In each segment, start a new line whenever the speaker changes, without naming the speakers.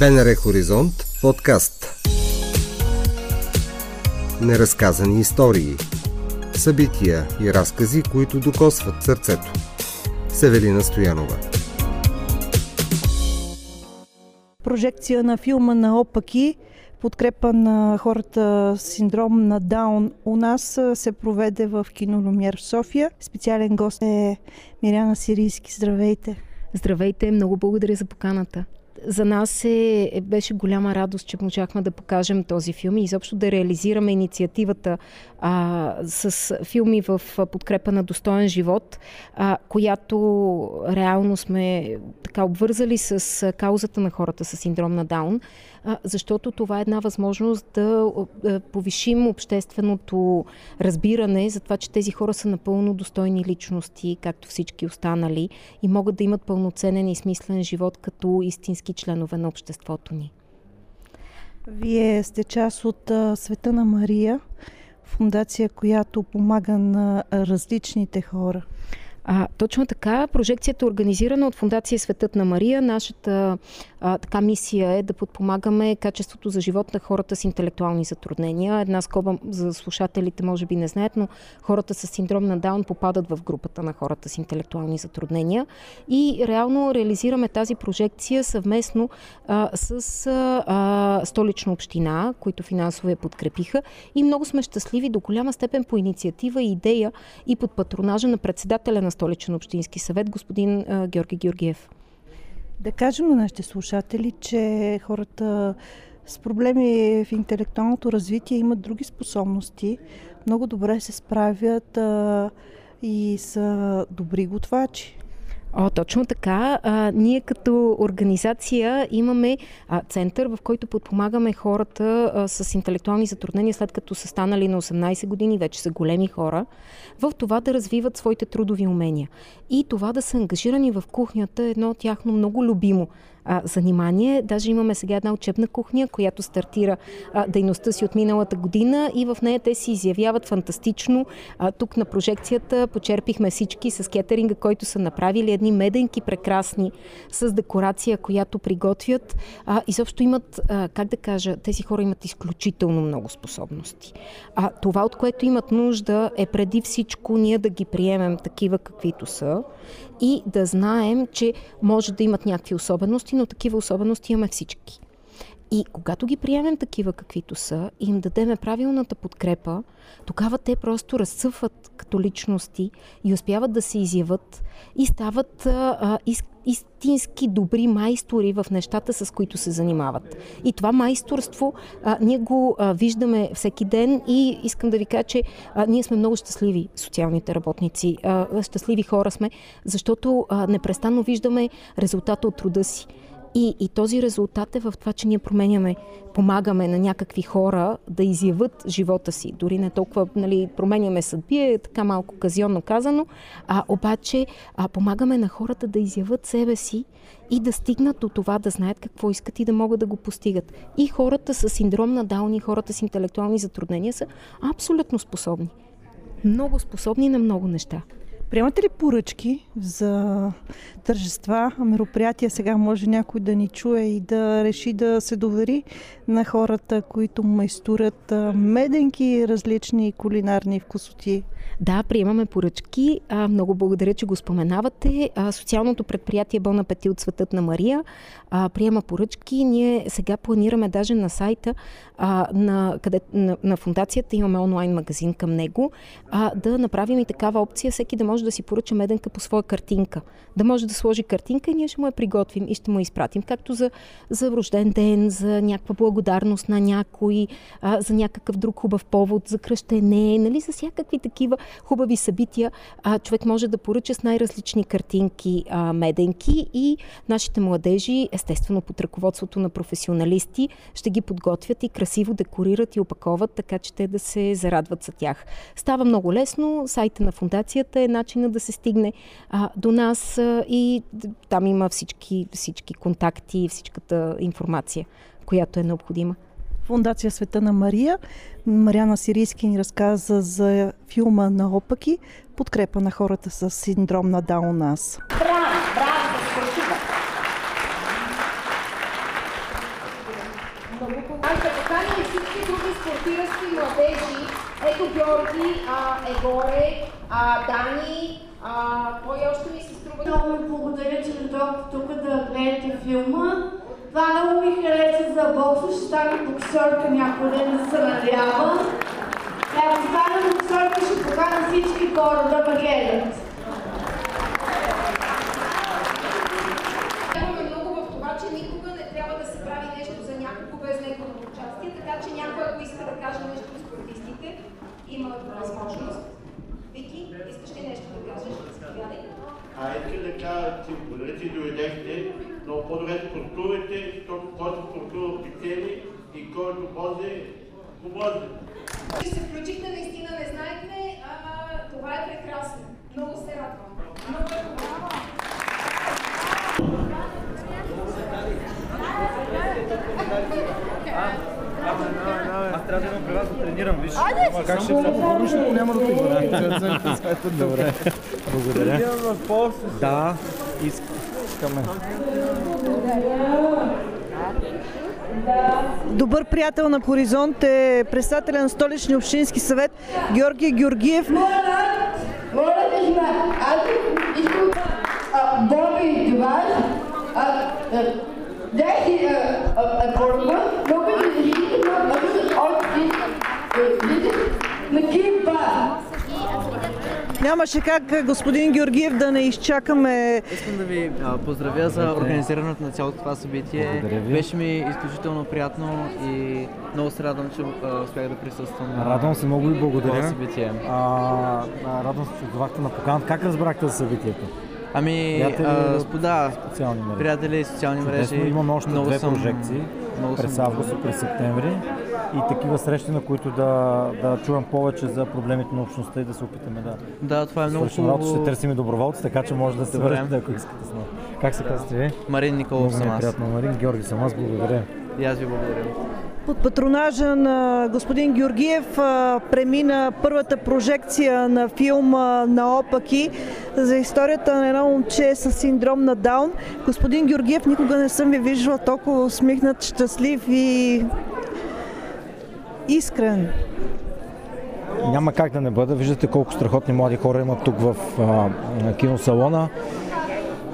БНР Хоризонт подкаст Неразказани истории Събития и разкази, които докосват сърцето Севелина Стоянова
Прожекция на филма на Опаки подкрепа на хората с синдром на Даун у нас се проведе в кинолюмьер в София. Специален гост е Миряна Сирийски. Здравейте!
Здравейте! Много благодаря за поканата за нас е, е, беше голяма радост, че можахме да покажем този филм и изобщо да реализираме инициативата а, с филми в подкрепа на достоен живот, а, която реално сме така обвързали с каузата на хората с синдром на Даун защото това е една възможност да повишим общественото разбиране за това, че тези хора са напълно достойни личности, както всички останали, и могат да имат пълноценен и смислен живот като истински членове на обществото ни.
Вие сте част от Света на Мария, фундация, която помага на различните хора.
А, точно така. Прожекцията е организирана от Фундация Светът на Мария. Нашата а, така мисия е да подпомагаме качеството за живот на хората с интелектуални затруднения. Една скоба за слушателите може би не знаят, но хората с синдром на Даун попадат в групата на хората с интелектуални затруднения. И реално реализираме тази прожекция съвместно а, с а, столична община, които финансово я подкрепиха. И много сме щастливи до голяма степен по инициатива и идея и под патронажа на председателя на столичен общински съвет, господин Георги Георгиев.
Да кажем на нашите слушатели, че хората с проблеми в интелектуалното развитие имат други способности, много добре се справят и са добри готвачи.
О, точно така. А, ние като организация имаме а, център, в който подпомагаме хората а, с интелектуални затруднения, след като са станали на 18 години, вече са големи хора, в това да развиват своите трудови умения. И това да са ангажирани в кухнята е едно тяхно много любимо а, занимание. Даже имаме сега една учебна кухня, която стартира а, дейността си от миналата година и в нея те си изявяват фантастично. А, тук на прожекцията почерпихме всички с кетеринга, който са направили едни меденки прекрасни с декорация, която приготвят. А, изобщо имат, а, как да кажа, тези хора имат изключително много способности. А това, от което имат нужда, е преди всичко ние да ги приемем такива каквито са и да знаем, че може да имат някакви особености, но такива особености имаме всички. И когато ги приемем такива каквито са и им дадеме правилната подкрепа, тогава те просто разцъфват като личности и успяват да се изяват и стават а, из, истински добри майстори в нещата, с които се занимават. И това майсторство а, ние го а, виждаме всеки ден и искам да ви кажа, че а, ние сме много щастливи, социалните работници. А, щастливи хора сме, защото а, непрестанно виждаме резултата от труда си. И, и този резултат е в това, че ние променяме, помагаме на някакви хора да изяват живота си. Дори не толкова нали, променяме е така малко казионно казано, а обаче а, помагаме на хората да изяват себе си и да стигнат до това да знаят какво искат и да могат да го постигат. И хората с синдром на Дауни, хората с интелектуални затруднения са абсолютно способни. Много способни на много неща.
Приемате ли поръчки за тържества, мероприятия? Сега може някой да ни чуе и да реши да се довери на хората, които майстурят меденки, различни кулинарни вкусоти.
Да, приемаме поръчки. А, много благодаря, че го споменавате. А, социалното предприятие Бон Апети от Светът на Мария а, приема поръчки. Ние сега планираме даже на сайта а, на, къде, на, на фундацията, имаме онлайн магазин към него, а, да направим и такава опция всеки да може да си поръча меденка по своя картинка. Да може да сложи картинка и ние ще му я приготвим и ще му изпратим. Както за, за рожден ден, за някаква благодарност на някой, а, за някакъв друг хубав повод, за кръщене, нали, за всякакви такива хубави събития. А, човек може да поръча с най-различни картинки а, меденки и нашите младежи, естествено под ръководството на професионалисти, ще ги подготвят и красиво декорират и опаковат, така че те да се зарадват за тях. Става много лесно. Сайта на фундацията е начина да се стигне а, до нас а, и там има всички, всички контакти и всичката информация, която е необходима.
Фундация Света на Мария. Мариана Сирийски ни разказа за филма на опаки, подкрепа на хората с синдром на Даун нас.
Браво, браво, да Аз поканили всички други спортиращи младежи. Ето Георги а, е горе, а, Дани, а, кой още ми се струва?
Много ви благодаря, че дойдохте тук да гледате филма. Това много ми хареса за бокса, ще стана боксерка някой ден да се надява. Ако стана боксерка, ще покана всички хора да ме гледат.
Че никога не трябва да се прави нещо за някого без неговото участие, така че някой, ако иска да каже нещо има възможност. Вики, искаш ли нещо да кажеш? Заповядай.
А искам да кажа, че благодаря, че дойдехте, но по-добре спортувайте, защото който спортува печели и който може, поможе.
Че се включихте, наистина не знаехме, а, това е прекрасно. Много се радвам. Много е хубаво.
Аз трябва да имам да тренирам, виж. Ама как ще се погубиш, ако няма да тренирам? Добре, благодаря. Да, искаме.
Добър приятел на Хоризонт е председателя на столичния общински съвет Георги Георгиев.
Моля да има, аз искам а, Боби това, а, а, дай си борба, много да защитим, а да от на кипа.
Нямаше как господин Георгиев да не изчакаме
Искам да ви а, поздравя за организирането на цялото това събитие. Беше ми изключително приятно и много се радвам, че а, успях да присъствам на
Радвам се много и
това
благодаря.
събитие.
А, а, радвам се, че отзовахте на поканата. Как разбрахте за събитието?
Ами,
Приятели
а, спода,
Социални мрежи.
приятели, социални мрежи.
Чудесно. Имаме още
много
две
съм,
прожекции
много
през август и през септември и такива срещи, на които да, да чувам повече за проблемите на общността и да се опитаме да
Да, това е много
свършим работа. Ще
хубаво.
търсим и доброволци, така че може да се върнете, ако искате с нас. Как се казвате ви?
Марин Николов
ми
съм
е
аз.
приятно, Марин. Георги съм аз. Благодаря.
И аз ви благодаря.
Под патронажа на господин Георгиев премина първата прожекция на филма Наопаки за историята на едно момче с синдром на Даун. Господин Георгиев, никога не съм ви виждала толкова усмихнат, щастлив и искрен.
Няма как да не бъда. Виждате колко страхотни млади хора има тук в а, киносалона.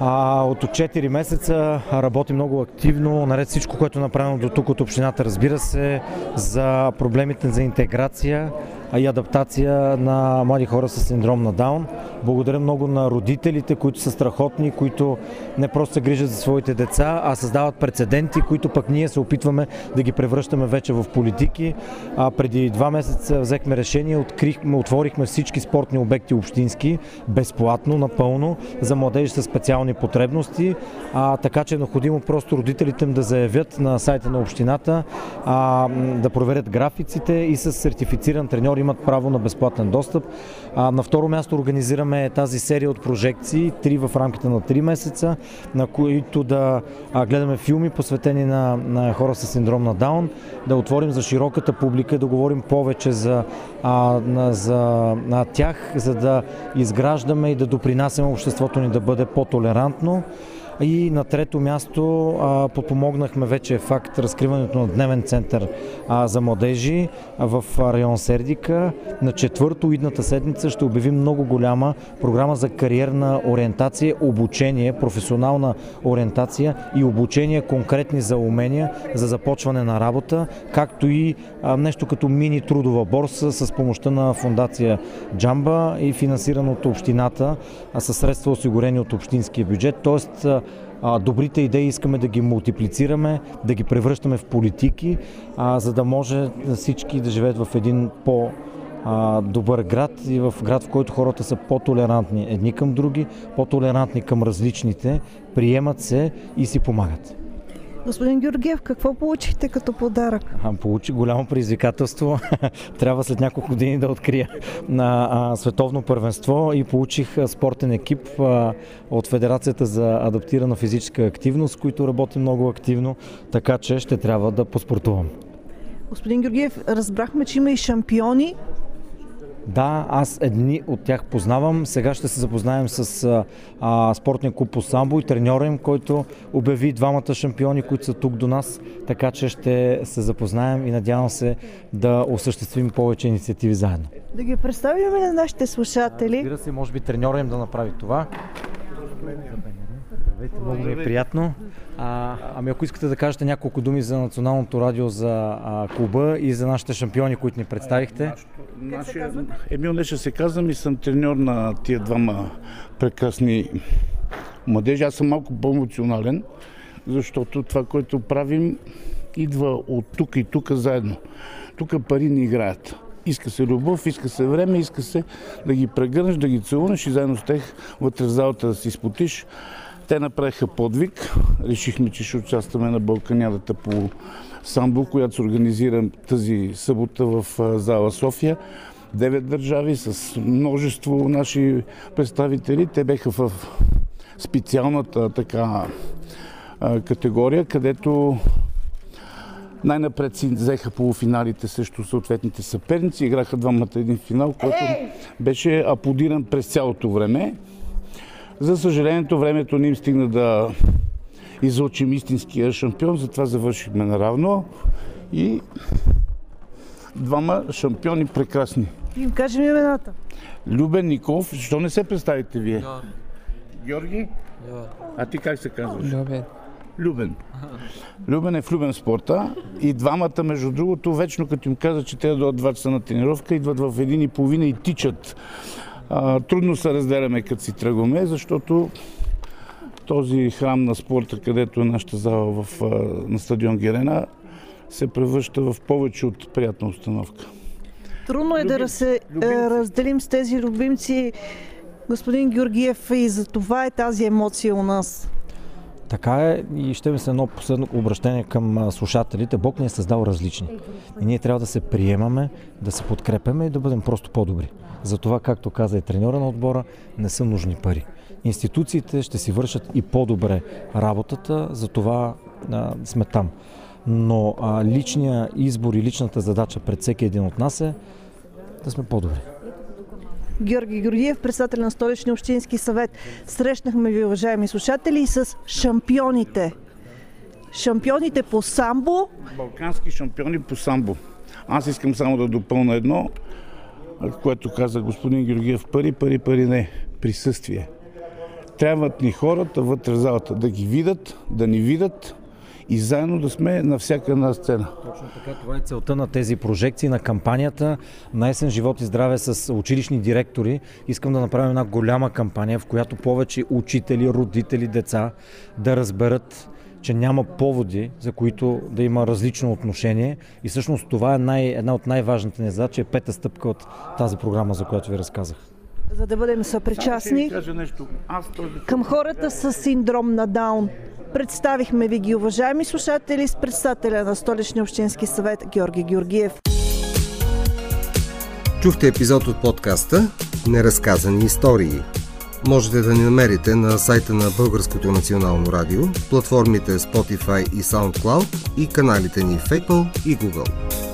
А, от 4 месеца работи много активно, наред всичко, което е направено до тук от общината, разбира се, за проблемите за интеграция и адаптация на млади хора с синдром на Даун. Благодаря много на родителите, които са страхотни, които не просто се грижат за своите деца, а създават прецеденти, които пък ние се опитваме да ги превръщаме вече в политики. А, преди два месеца взехме решение, открихме, отворихме всички спортни обекти общински, безплатно, напълно, за младежи с специални потребности, а, така че е необходимо просто родителите им да заявят на сайта на общината, а, да проверят графиците и с сертифициран треньор имат право на безплатен достъп. А, на второ място организираме тази серия от прожекции, три в рамките на 3 месеца, на които да гледаме филми посветени на, на хора с синдром на Даун, да отворим за широката публика, да говорим повече за, а, на, за на тях, за да изграждаме и да допринасяме обществото ни да бъде по-толерантно. И на трето място подпомогнахме вече факт разкриването на дневен център за младежи в район Сердика. На четвърто идната седмица ще обявим много голяма програма за кариерна ориентация, обучение, професионална ориентация и обучение конкретни за умения за започване на работа, както и нещо като мини трудова борса с помощта на фундация Джамба и финансирана от общината със средства осигурени от общинския бюджет. Тоест добрите идеи искаме да ги мултиплицираме, да ги превръщаме в политики, а, за да може всички да живеят в един по- добър град и в град, в който хората са по-толерантни едни към други, по-толерантни към различните, приемат се и си помагат.
Господин Георгиев, какво получихте като подарък?
А, Получи голямо предизвикателство. Трябва след няколко години да открия на а, световно първенство и получих а, спортен екип от Федерацията за адаптирана физическа активност, които работи много активно, така че ще трябва да поспортувам.
Господин Георгиев, разбрахме, че има и шампиони.
Да, аз едни от тях познавам. Сега ще се запознаем с а, спортния клуб по самбо и треньора им, който обяви двамата шампиони, които са тук до нас. Така че ще се запознаем и надявам се да осъществим повече инициативи заедно.
Да ги представим на нашите слушатели.
Разбира се, може би треньора им да направи това. Здравейте, много ми е приятно. А, ами ако искате да кажете няколко думи за Националното радио, за а, клуба и за нашите шампиони, които ни представихте.
Нашия... Емил Неша се казвам и съм треньор на тия двама прекрасни младежи. Аз съм малко по-емоционален, защото това, което правим, идва от тук и тук заедно. Тук пари не играят. Иска се любов, иска се време, иска се да ги прегърнеш, да ги целунеш и заедно с тях вътре в залата да си спотиш. Те направиха подвиг. Решихме, че ще участваме на Балканядата по самбо, която се организира тази събота в зала София. Девет държави с множество наши представители. Те беха в специалната така категория, където най-напред си взеха полуфиналите срещу съответните съперници. Играха двамата един финал, който беше аплодиран през цялото време. За съжалението, времето не им стигна да излучим истинския шампион, затова завършихме наравно и двама шампиони прекрасни.
Им кажем имената.
Любен Николов, защо не се представите вие? Георги? А ти как се казваш?
Любен.
Любен. Любен е в Любен спорта и двамата, между другото, вечно като им каза, че те да дойдат 2 часа на тренировка, идват в един и половина и тичат. А, трудно се разделяме като си тръгваме, защото този храм на спорта, където е нашата зала в, на стадион Герена, се превръща в повече от приятна установка.
Трудно е да се
любимци.
разделим с тези любимци, господин Георгиев, и за това е тази емоция у нас.
Така е и ще ми се едно последно обращение към слушателите. Бог ни е създал различни. И ние трябва да се приемаме, да се подкрепяме и да бъдем просто по-добри. Затова, както каза и треньора на отбора, не са нужни пари. Институциите ще си вършат и по-добре работата, затова а, сме там. Но а, личния избор и личната задача пред всеки един от нас е да сме по-добри.
Георги Георгиев, председател на Столичния общински съвет. Срещнахме ви, уважаеми слушатели, с шампионите. Шампионите по самбо.
Балкански шампиони по самбо. Аз искам само да допълна едно, което каза господин Георгиев. Пари, пари, пари не. Присъствие. Трябват ни хората вътре в залата да ги видят, да ни видят и заедно да сме на всяка една сцена.
Точно така, това е целта на тези прожекции, на кампанията на есен живот и здраве с училищни директори. Искам да направим една голяма кампания, в която повече учители, родители, деца да разберат че няма поводи, за които да има различно отношение. И всъщност това е най, една от най-важните ни задачи, е пета стъпка от тази програма, за която ви разказах.
за да бъдем съпричастни
нещо. Аз този
към хората с синдром на Даун. Представихме ви ги, уважаеми слушатели, с председателя на Столичния общински съвет Георги Георгиев.
Чухте епизод от подкаста Неразказани истории. Можете да ни намерите на сайта на Българското национално радио, платформите Spotify и SoundCloud и каналите ни в Apple и Google.